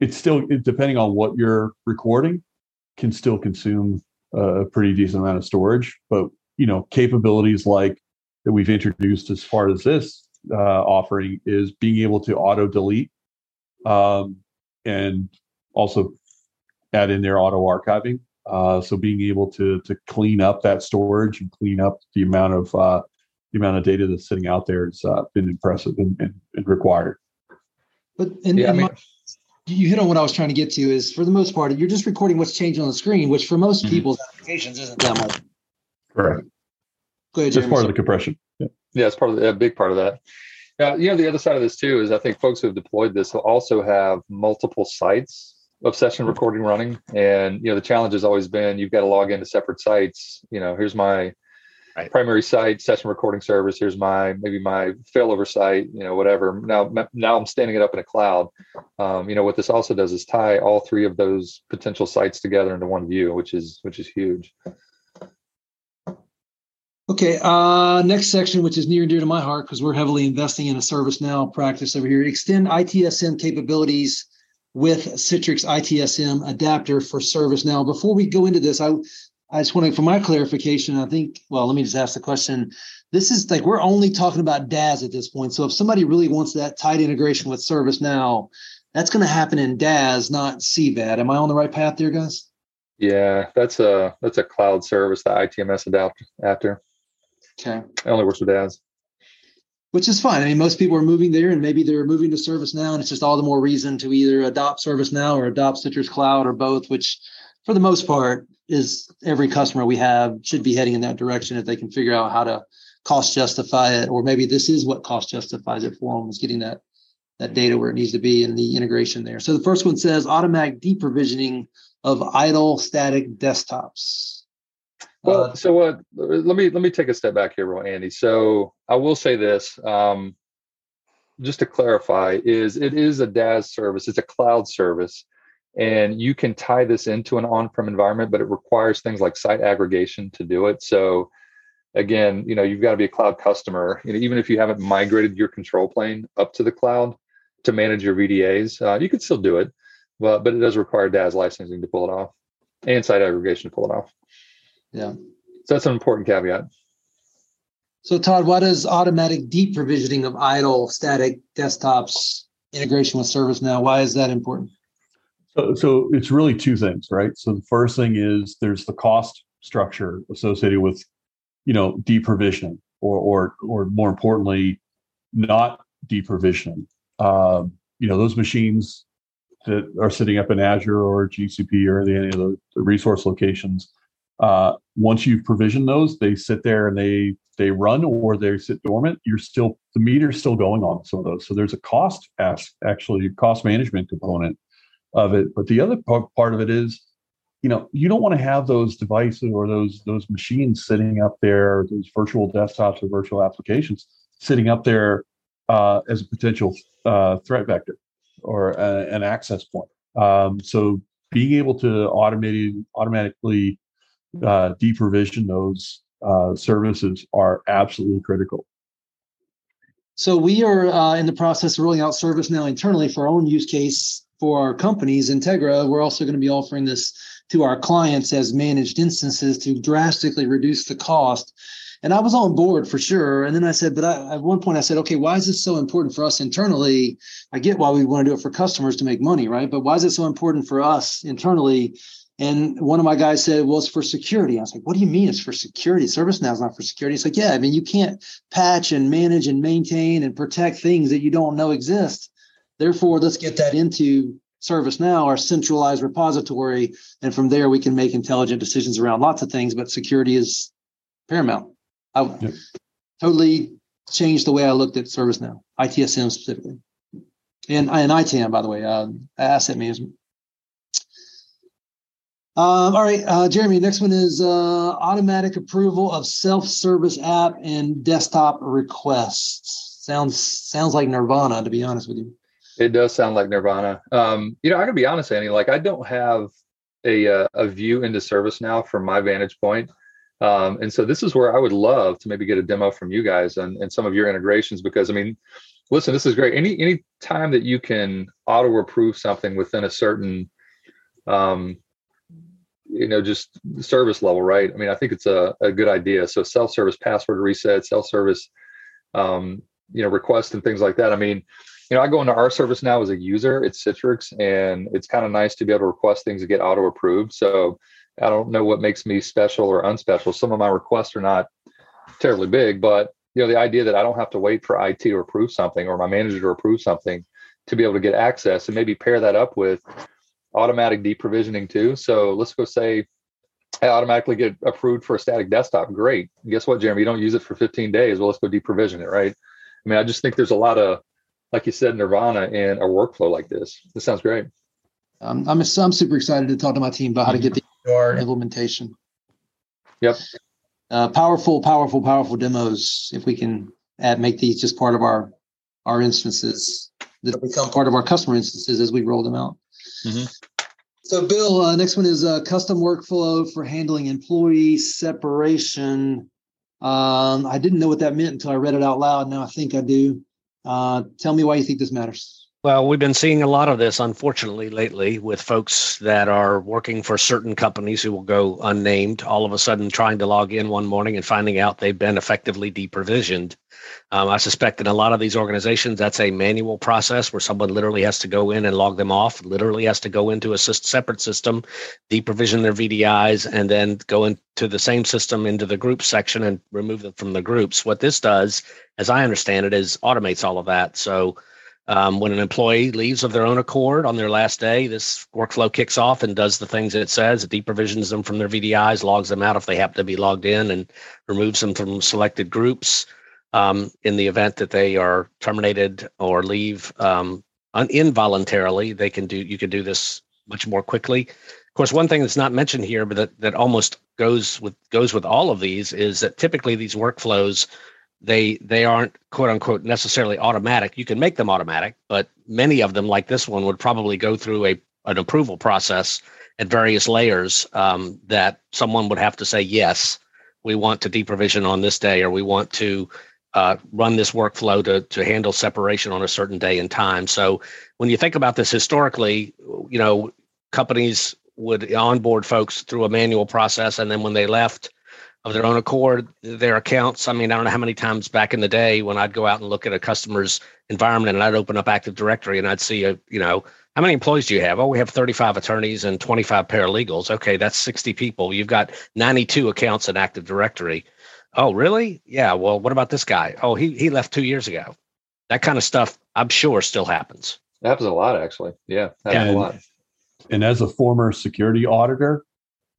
it's still depending on what you're recording, can still consume a pretty decent amount of storage. But you know, capabilities like that we've introduced as far as this uh, offering is being able to auto delete um, and also add in their auto archiving Uh, so being able to to clean up that storage and clean up the amount of uh, the amount of data that's sitting out there has uh, been impressive and, and, and required. But and, Yeah, I mean- my- you hit on what I was trying to get to is for the most part, you're just recording what's changing on the screen, which for most Mhm. people's applications isn't that much. Correct. Go ahead, Just part of the compression. Yeah. Yeah, it's part of the, a big part of that. Uh, you know, the other side of this too is I think folks who have deployed this will also have multiple sites of session recording running, and you know the challenge has always been you've got to log into separate sites. You know, here's my Right. primary site session recording service. Here's my maybe my failover site. You know, whatever. Now, now I'm standing it up in a cloud. Um, you know, what this also does is tie all three of those potential sites together into one view, which is which is huge. Okay, uh, next section, which is near and dear to my heart because we're heavily investing in a ServiceNow practice over here. Extend ITSM capabilities with Citrix ITSM adapter for ServiceNow. Before we go into this, I I just want to, for my clarification, I think, well, let me just ask the question. This is like we're only talking about DaaS at this point. So if somebody really wants that tight integration with ServiceNow, that's going to happen in DaaS, not CVAD. Am I on the right path there, guys? Yeah, that's a that's a cloud service, the ITMS adapter. After Okay. it only works with DaaS. which is fine. I mean, most people are moving there, and maybe they're moving to ServiceNow, and it's just all the more reason to either adopt ServiceNow or adopt Citrix Cloud or both. Which, for the most part, is every customer we have should be heading in that direction if they can figure out how to cost justify it, or maybe this is what cost justifies it for them is getting that that data where it needs to be and the integration there. So the first one says automatic deprovisioning of idle static desktops. Well, Uh, so what? let me let me take a step back here, real Andy. So I will say this, um, just to clarify, is it is a DaaS service. It's a cloud service, and you can tie this into an on-prem environment, but it requires things like site aggregation to do it. So again, you know, you've got to be a cloud customer. You know, even if you haven't migrated your control plane up to the cloud to manage your VDAs, uh, you could still do it, but but it does require DaaS licensing to pull it off and site aggregation to pull it off. yeah. So that's an important caveat. So Todd, why does automatic deprovisioning of idle static desktops integration with ServiceNow? Why is that important? So, so it's really two things, right? So the first thing is there's the cost structure associated with, you know, deprovisioning, or or or more importantly, not deprovisioning. Um, you know, those machines that are sitting up in Azure or GCP or any of the, the resource locations. Uh, once you've provisioned those, they sit there and they they run or they sit dormant. You're still the meter's still going on some of those. So there's a cost as actually cost management component of it. But the other part of it is, you know, you don't want to have those devices or those those machines sitting up there, those virtual desktops or virtual applications sitting up there uh, as a potential uh, threat vector or a, an access point. Um, so being able to automate automatically uh, deprovision those uh, services are absolutely critical. So we are uh, in the process of rolling out ServiceNow internally for our own use case for our companies. XenTegra, we're also going to be offering this to our clients as managed instances to drastically reduce the cost. And I was on board for sure. And then I said, but I, at one point I said, okay, why is this so important for us internally? I get why we want to do it for customers to make money, right? But why is it so important for us internally? And one of my guys said, well, it's for security. I was like, what do you mean it's for security? ServiceNow is not for security. It's like, yeah, I mean, you can't patch and manage and maintain and protect things that you don't know exist. Therefore, let's get that into ServiceNow, our centralized repository. And from there, we can make intelligent decisions around lots of things, but security is paramount. I Yep. totally changed the way I looked at ServiceNow, ITSM specifically. And, and ITAM, by the way, uh, asset management. Um, all right, uh, Jeremy. Next one is uh, automatic approval of self-service app and desktop requests. Sounds sounds like Nirvana, to be honest with you. It does sound like Nirvana. Um, you know, I gotta be honest, Andy. Like, I don't have a uh, a view into ServiceNow from my vantage point, um, and so this is where I would love to maybe get a demo from you guys and, and some of your integrations because I mean, listen, this is great. Any any time that you can auto approve something within a certain, um, you know, just service level, right? I mean, I think it's a, a good idea. So self service password reset, self service, um, you know, request and things like that. I mean you know, I go into our ServiceNow as a user. It's Citrix, and it's kind of nice to be able to request things to get auto approved. So I don't know what makes me special or unspecial. Some of my requests are not terribly big, but you know, the idea that I don't have to wait for IT to approve something or my manager to approve something to be able to get access and maybe pair that up with automatic deprovisioning too. So let's go say I automatically get approved for a static desktop. Great. guess what, Jeremy? You don't use it for 15 days. Well, let's go deprovision it, right? I mean, I just think there's a lot of, like you said, nirvana in a workflow like this. This sounds great. Um, I'm I'm super excited to talk to my team about how to get the <laughs> our implementation. Yep. Uh, powerful, powerful, powerful demos. If we can add, make these just part of our our instances that become part of our customer instances as we roll them out. Mm-hmm. So, Bill, uh, next one is a uh, custom workflow for handling employee separation. Um, I didn't know what that meant until I read it out loud. Now I think I do. Uh, tell me why you think this matters. Well, we've been seeing a lot of this, unfortunately, lately with folks that are working for certain companies who will go unnamed, all of a sudden trying to log in one morning and finding out they've been effectively deprovisioned. Um, I suspect in a lot of these organizations, that's a manual process where someone literally has to go in and log them off, literally has to go into a separate system, deprovision their VDIs, and then go into the same system into the group section and remove them from the groups. What this does, as I understand it, is automates all of that. So um, when an employee leaves of their own accord on their last day, this workflow kicks off and does the things it says. It deprovisions them from their VDIs, logs them out if they happen to be logged in, and removes them from selected groups. Um, in the event that they are terminated or leave um, un- involuntarily, they can do. You can do this much more quickly. Of course, one thing that's not mentioned here, but that, that almost goes with goes with all of these, is that typically these workflows they they aren't quote unquote necessarily automatic. You can make them automatic, but many of them, like this one, would probably go through a an approval process at various layers um, that someone would have to say yes, we want to deprovision on this day, or we want to uh, run this workflow to to handle separation on a certain day and time. So when you think about this historically, you know companies would onboard folks through a manual process, and then when they left of their own accord their accounts. I mean, I don't know how many times back in the day when I'd go out and look at a customer's environment and I'd open up Active Directory and I'd see a, you know, how many employees do you have? Oh, we have 35 attorneys and 25 paralegals. Okay, that's 60 people. You've got 92 accounts in Active Directory. Oh, really? Yeah. Well, what about this guy? Oh, he he left two years ago. That kind of stuff, I'm sure, still happens. It happens a lot, actually. Yeah, happens yeah. a lot. And as a former security auditor,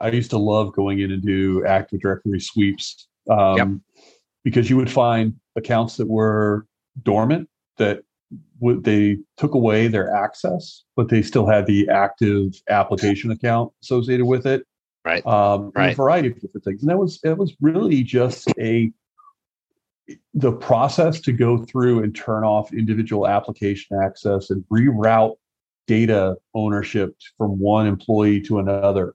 I used to love going in and do Active Directory sweeps um, yep. because you would find accounts that were dormant that would they took away their access, but they still had the active application account associated with it. Right. Um, right. A variety of different things, and that was it was really just a the process to go through and turn off individual application access and reroute data ownership from one employee to another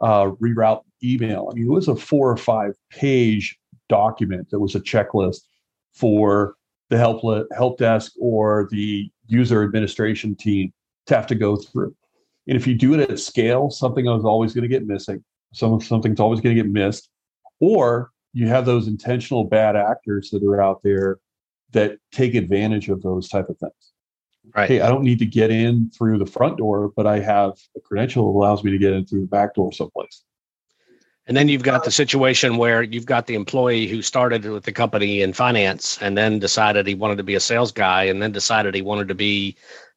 uh, reroute email. I mean, it was a four or five page document that was a checklist for the help help desk or the user administration team to have to go through. And if you do it at scale, something is always going to get missing. Some something's always going to get missed, or you have those intentional bad actors that are out there that take advantage of those type of things. Right. Hey, I don't need to get in through the front door, but I have a credential that allows me to get in through the back door someplace. And then you've got uh, the situation where you've got the employee who started with the company in finance and then decided he wanted to be a sales guy and then decided he wanted to be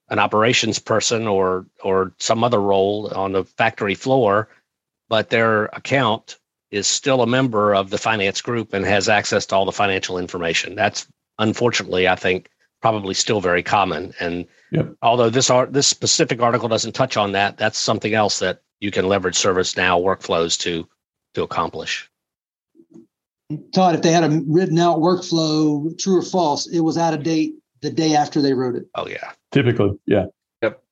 an operations person or or some other role on the factory floor, but their account is still a member of the finance group and has access to all the financial information. That's unfortunately, I think, probably still very common. And yep. although this art, this specific article doesn't touch on that, that's something else that you can leverage ServiceNow workflows to to accomplish. Todd, if they had a written out workflow, true or false, it was out of date the day after they wrote it. Oh yeah, typically, yeah. Yep.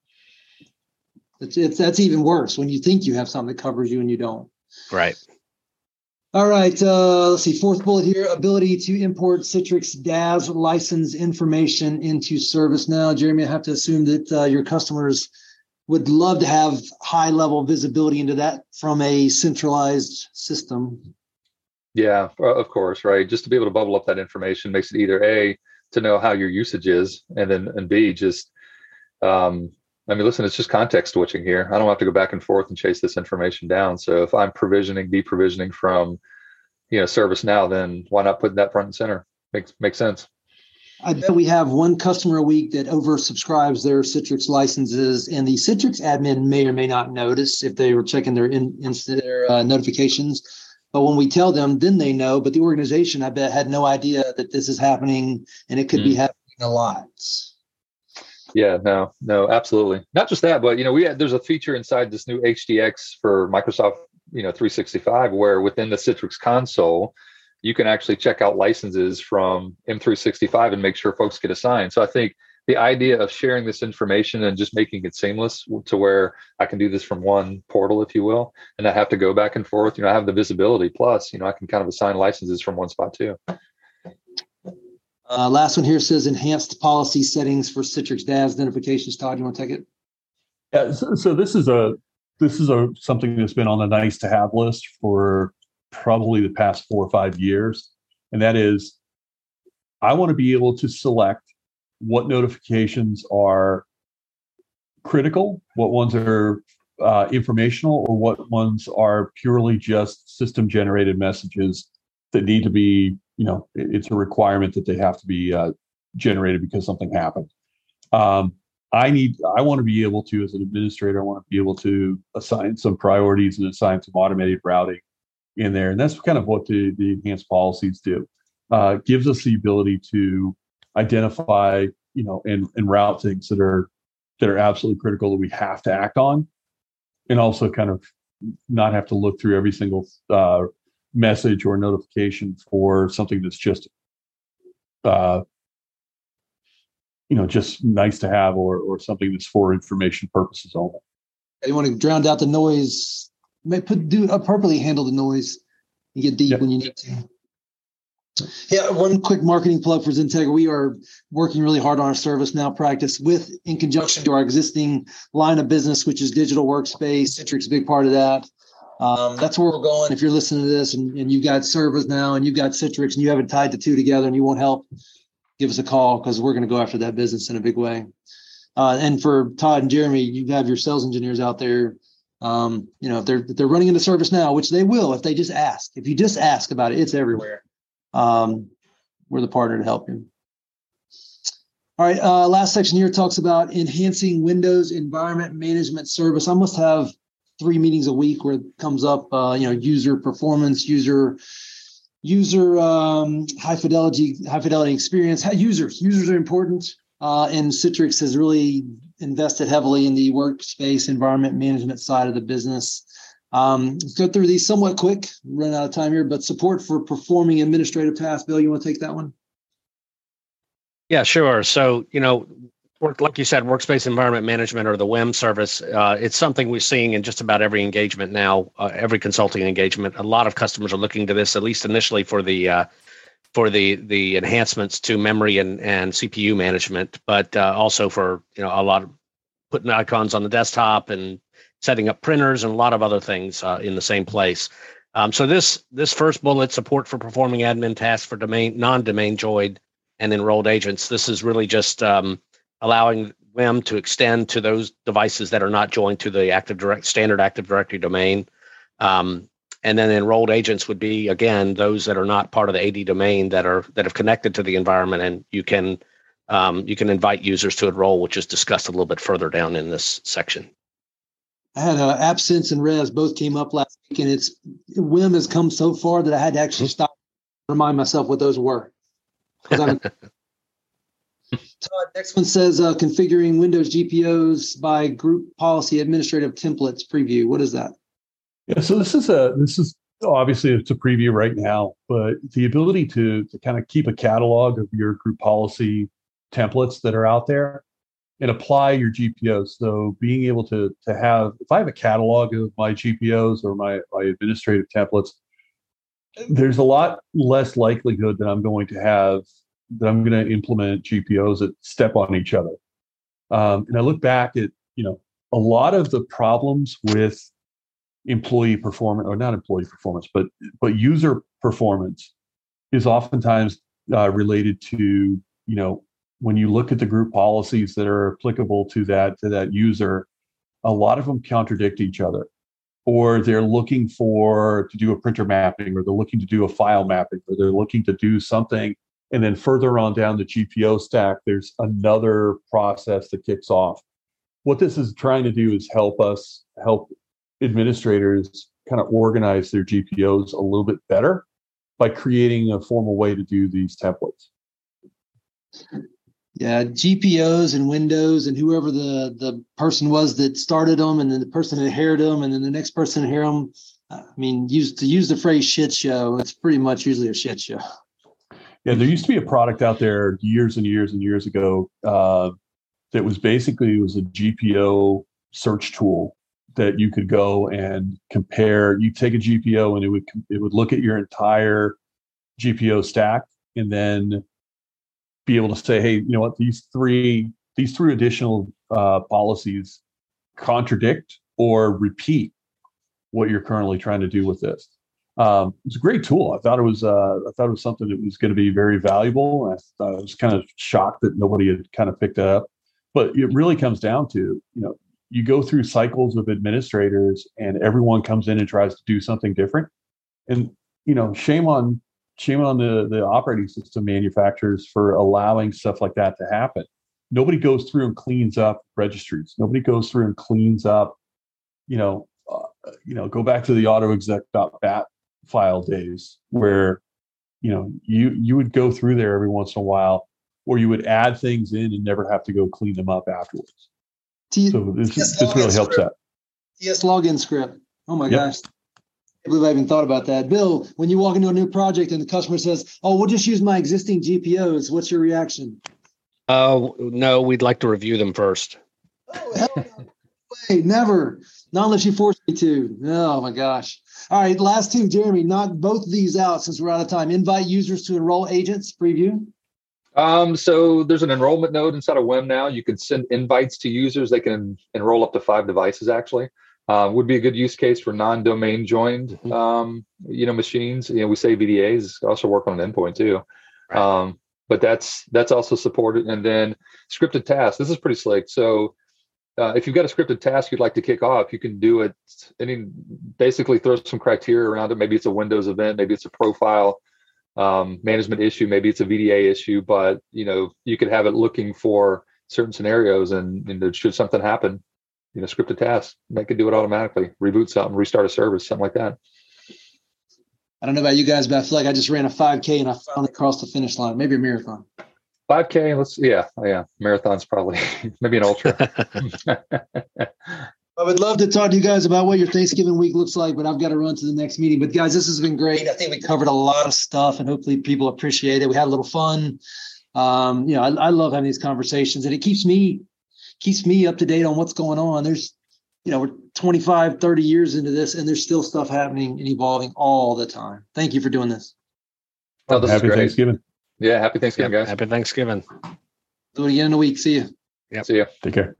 It's, it's that's even worse when you think you have something that covers you and you don't. Right. All right, uh, let's see. Fourth bullet here: ability to import Citrix DaaS license information into ServiceNow. Jeremy, I have to assume that uh, your customers would love to have high-level visibility into that from a centralized system. Yeah, of course, right. Just to be able to bubble up that information makes it either a to know how your usage is, and then and b just um, I mean, listen, it's just context switching here. I don't have to go back and forth and chase this information down. So if I'm provisioning, deprovisioning from, you know, ServiceNow, then why not put that front and center? Makes makes sense. I bet we have one customer a week that oversubscribes their Citrix licenses, and the Citrix admin may or may not notice if they were checking their in, in their uh, notifications. But when we tell them, then they know. But the organization, I bet, had no idea that this is happening, and it could mm. be happening a lot. Yeah, no, no, absolutely. Not just that, but you know, we had there's a feature inside this new HDX for Microsoft, you know, 365 where within the Citrix console, you can actually check out licenses from M365 and make sure folks get assigned. So I think the idea of sharing this information and just making it seamless to where I can do this from one portal, if you will, and I have to go back and forth. You know, I have the visibility. Plus, you know, I can kind of assign licenses from one spot too. Uh, last one here says enhanced policy settings for Citrix DaaS identifications. Todd, you want to take it? Yeah. So, so this is a this is a something that's been on the nice to have list for probably the past four or five years, and that is, I want to be able to select what notifications are critical, what ones are uh, informational, or what ones are purely just system generated messages that need to be you know it's a requirement that they have to be uh, generated because something happened. Um, i need i want to be able to as an administrator i want to be able to assign some priorities and assign some automated routing in there and that's kind of what the, the enhanced policies do. Uh, gives us the ability to identify you know and, and route things that are that are absolutely critical that we have to act on and also kind of not have to look through every single uh, message or notification for something that's just uh, you know just nice to have or or something that's for information purposes only you want to drown out the noise may put do appropriately handle the noise and get deep yep. when you need to yeah, one quick marketing plug for XenTegra. We are working really hard on our ServiceNow practice with in conjunction to our existing line of business, which is digital workspace. Citrix, a big part of that. Um, that's where we're going. If you're listening to this and, and you've got servers ServiceNow and you've got Citrix and you haven't tied the two together and you want help, give us a call because we're going to go after that business in a big way. Uh, and for Todd and Jeremy, you have your sales engineers out there. Um, you know, if they're if they're running into ServiceNow, which they will if they just ask. If you just ask about it, it's everywhere. Um, we're the partner to help you. All right, uh, last section here talks about enhancing Windows environment management service. I must have three meetings a week where it comes up, uh, you know, user performance, user user um, high fidelity high fidelity experience. <laughs> Users users are important, uh, and Citrix has really invested heavily in the workspace environment management side of the business. Um, let's go through these somewhat quick. Run out of time here, but support for performing administrative tasks. Bill, you want to take that one? Yeah, sure. So, you know, work like you said workspace environment management or the WEM service uh, it's something we're seeing in just about every engagement now uh, every consulting engagement. A lot of customers are looking to this at least initially for the uh, for the the enhancements to memory and and cpu management but uh, also for you know a lot of putting icons on the desktop and setting up printers and a lot of other things uh, in the same place. Um, so this this first bullet support for performing admin tasks for domain non-domain joined and enrolled agents this is really just um, allowing them to extend to those devices that are not joined to the active direct standard active directory domain. Um, and then enrolled agents would be again those that are not part of the ad domain that are that have connected to the environment and you can um, you can invite users to enroll which is discussed a little bit further down in this section. I had uh, AppSense and res both came up last week and it's WEM has come so far that i had to actually mm-hmm. stop remind myself what those were <laughs> Todd, next one says uh, configuring Windows GPOs by group policy administrative templates preview. What is that? Yeah, so this is a this is obviously it's a preview right now, but the ability to to kind of keep a catalog of your group policy templates that are out there and apply your GPOs. So being able to to have if I have a catalog of my GPOs or my, my administrative templates, there's a lot less likelihood that I'm going to have that I'm going to implement GPOs that step on each other. Um, and I look back at, you know, a lot of the problems with employee performance, or not employee performance, but but user performance, is oftentimes uh, related to you know, when you look at the group policies that are applicable to that to that user, a lot of them contradict each other or they're looking for to do a printer mapping or they're looking to do a file mapping or they're looking to do something and then further on down the gpo stack there's another process that kicks off what this is trying to do is help us help administrators kind of organize their gpos a little bit better by creating a formal way to do these templates yeah, GPOs and Windows and whoever the the person was that started them, and then the person that inherited them, and then the next person inherited them. I mean, use to use the phrase "shit show." It's pretty much usually a shit show. Yeah, there used to be a product out there years and years and years ago uh, that was basically was a GPO search tool that you could go and compare. You take a GPO and it would it would look at your entire GPO stack and then be able to say, hey, you know what, these three these three additional uh, policies contradict or repeat what you're currently trying to do with this. Um, it's a great tool. I thought it was uh, I thought it was something that was going to be very valuable. I, I was kind of shocked that nobody had kind of picked it up. But it really comes down to you know you go through cycles of administrators and everyone comes in and tries to do something different. And you know, shame on shame on the, the operating system manufacturers for allowing stuff like that to happen. Nobody goes through and cleans up registries. Nobody goes through and cleans up, you know, uh, you know, go back to the autoexec.bat file days where, you know, you you would go through there every once in a while, or you would add things in and never have to go clean them up afterwards. T- so this, this really helps that. TS login script. Oh my yep. gosh. I believe I even thought about that. Bill, when you walk into a new project and the customer says, "Oh, we'll just use my existing GPOs," what's your reaction? Oh uh, no, we'd like to review them first. Oh hell no. Wait, never. Not unless you force me to. Oh my gosh. All right, last two, Jeremy. Knock both of these out since we're out of time. Invite users to enroll agents. Preview. Um, so there's an enrollment node inside of WEM now. You can send invites to users. They can enroll up to five devices actually uh, would be a good use case for non-domain joined, mm-hmm. um, you know, machines. You know, we say VDAs also work on an endpoint too. Right. Um, but that's that's also supported. And then scripted tasks. This is pretty slick. So uh, if you've got a scripted task you'd like to kick off, you can do it. Mean, basically throw some criteria around it. Maybe it's a Windows event. Maybe it's a profile um, management issue. Maybe it's a VDA issue. But you know, you could have it looking for certain scenarios, and, and should something happen, you know, scripted task, make it do it automatically, reboot something, restart a service, something like that. I don't know about you guys, but I feel like I just ran a 5K and I finally crossed the finish line. Maybe a marathon. 5K, let's yeah, yeah. Marathon's probably <laughs> maybe an ultra. <laughs> I would love to talk to you guys about what your Thanksgiving week looks like, but I've got to run to the next meeting. But guys, this has been great. I think we covered a lot of stuff, and hopefully people appreciate it. We had a little fun. Um, you know, I, I love having these conversations, and it keeps me keeps me up to date on what's going on. There's, you know, we're 25, 30 years into this, and there's still stuff happening and evolving all the time. Thank you for doing this. Oh, this happy Thanksgiving. Yeah, happy Thanksgiving, yep, guys. Happy Thanksgiving. Do it again in a week. See you. Yeah. See you. Take care.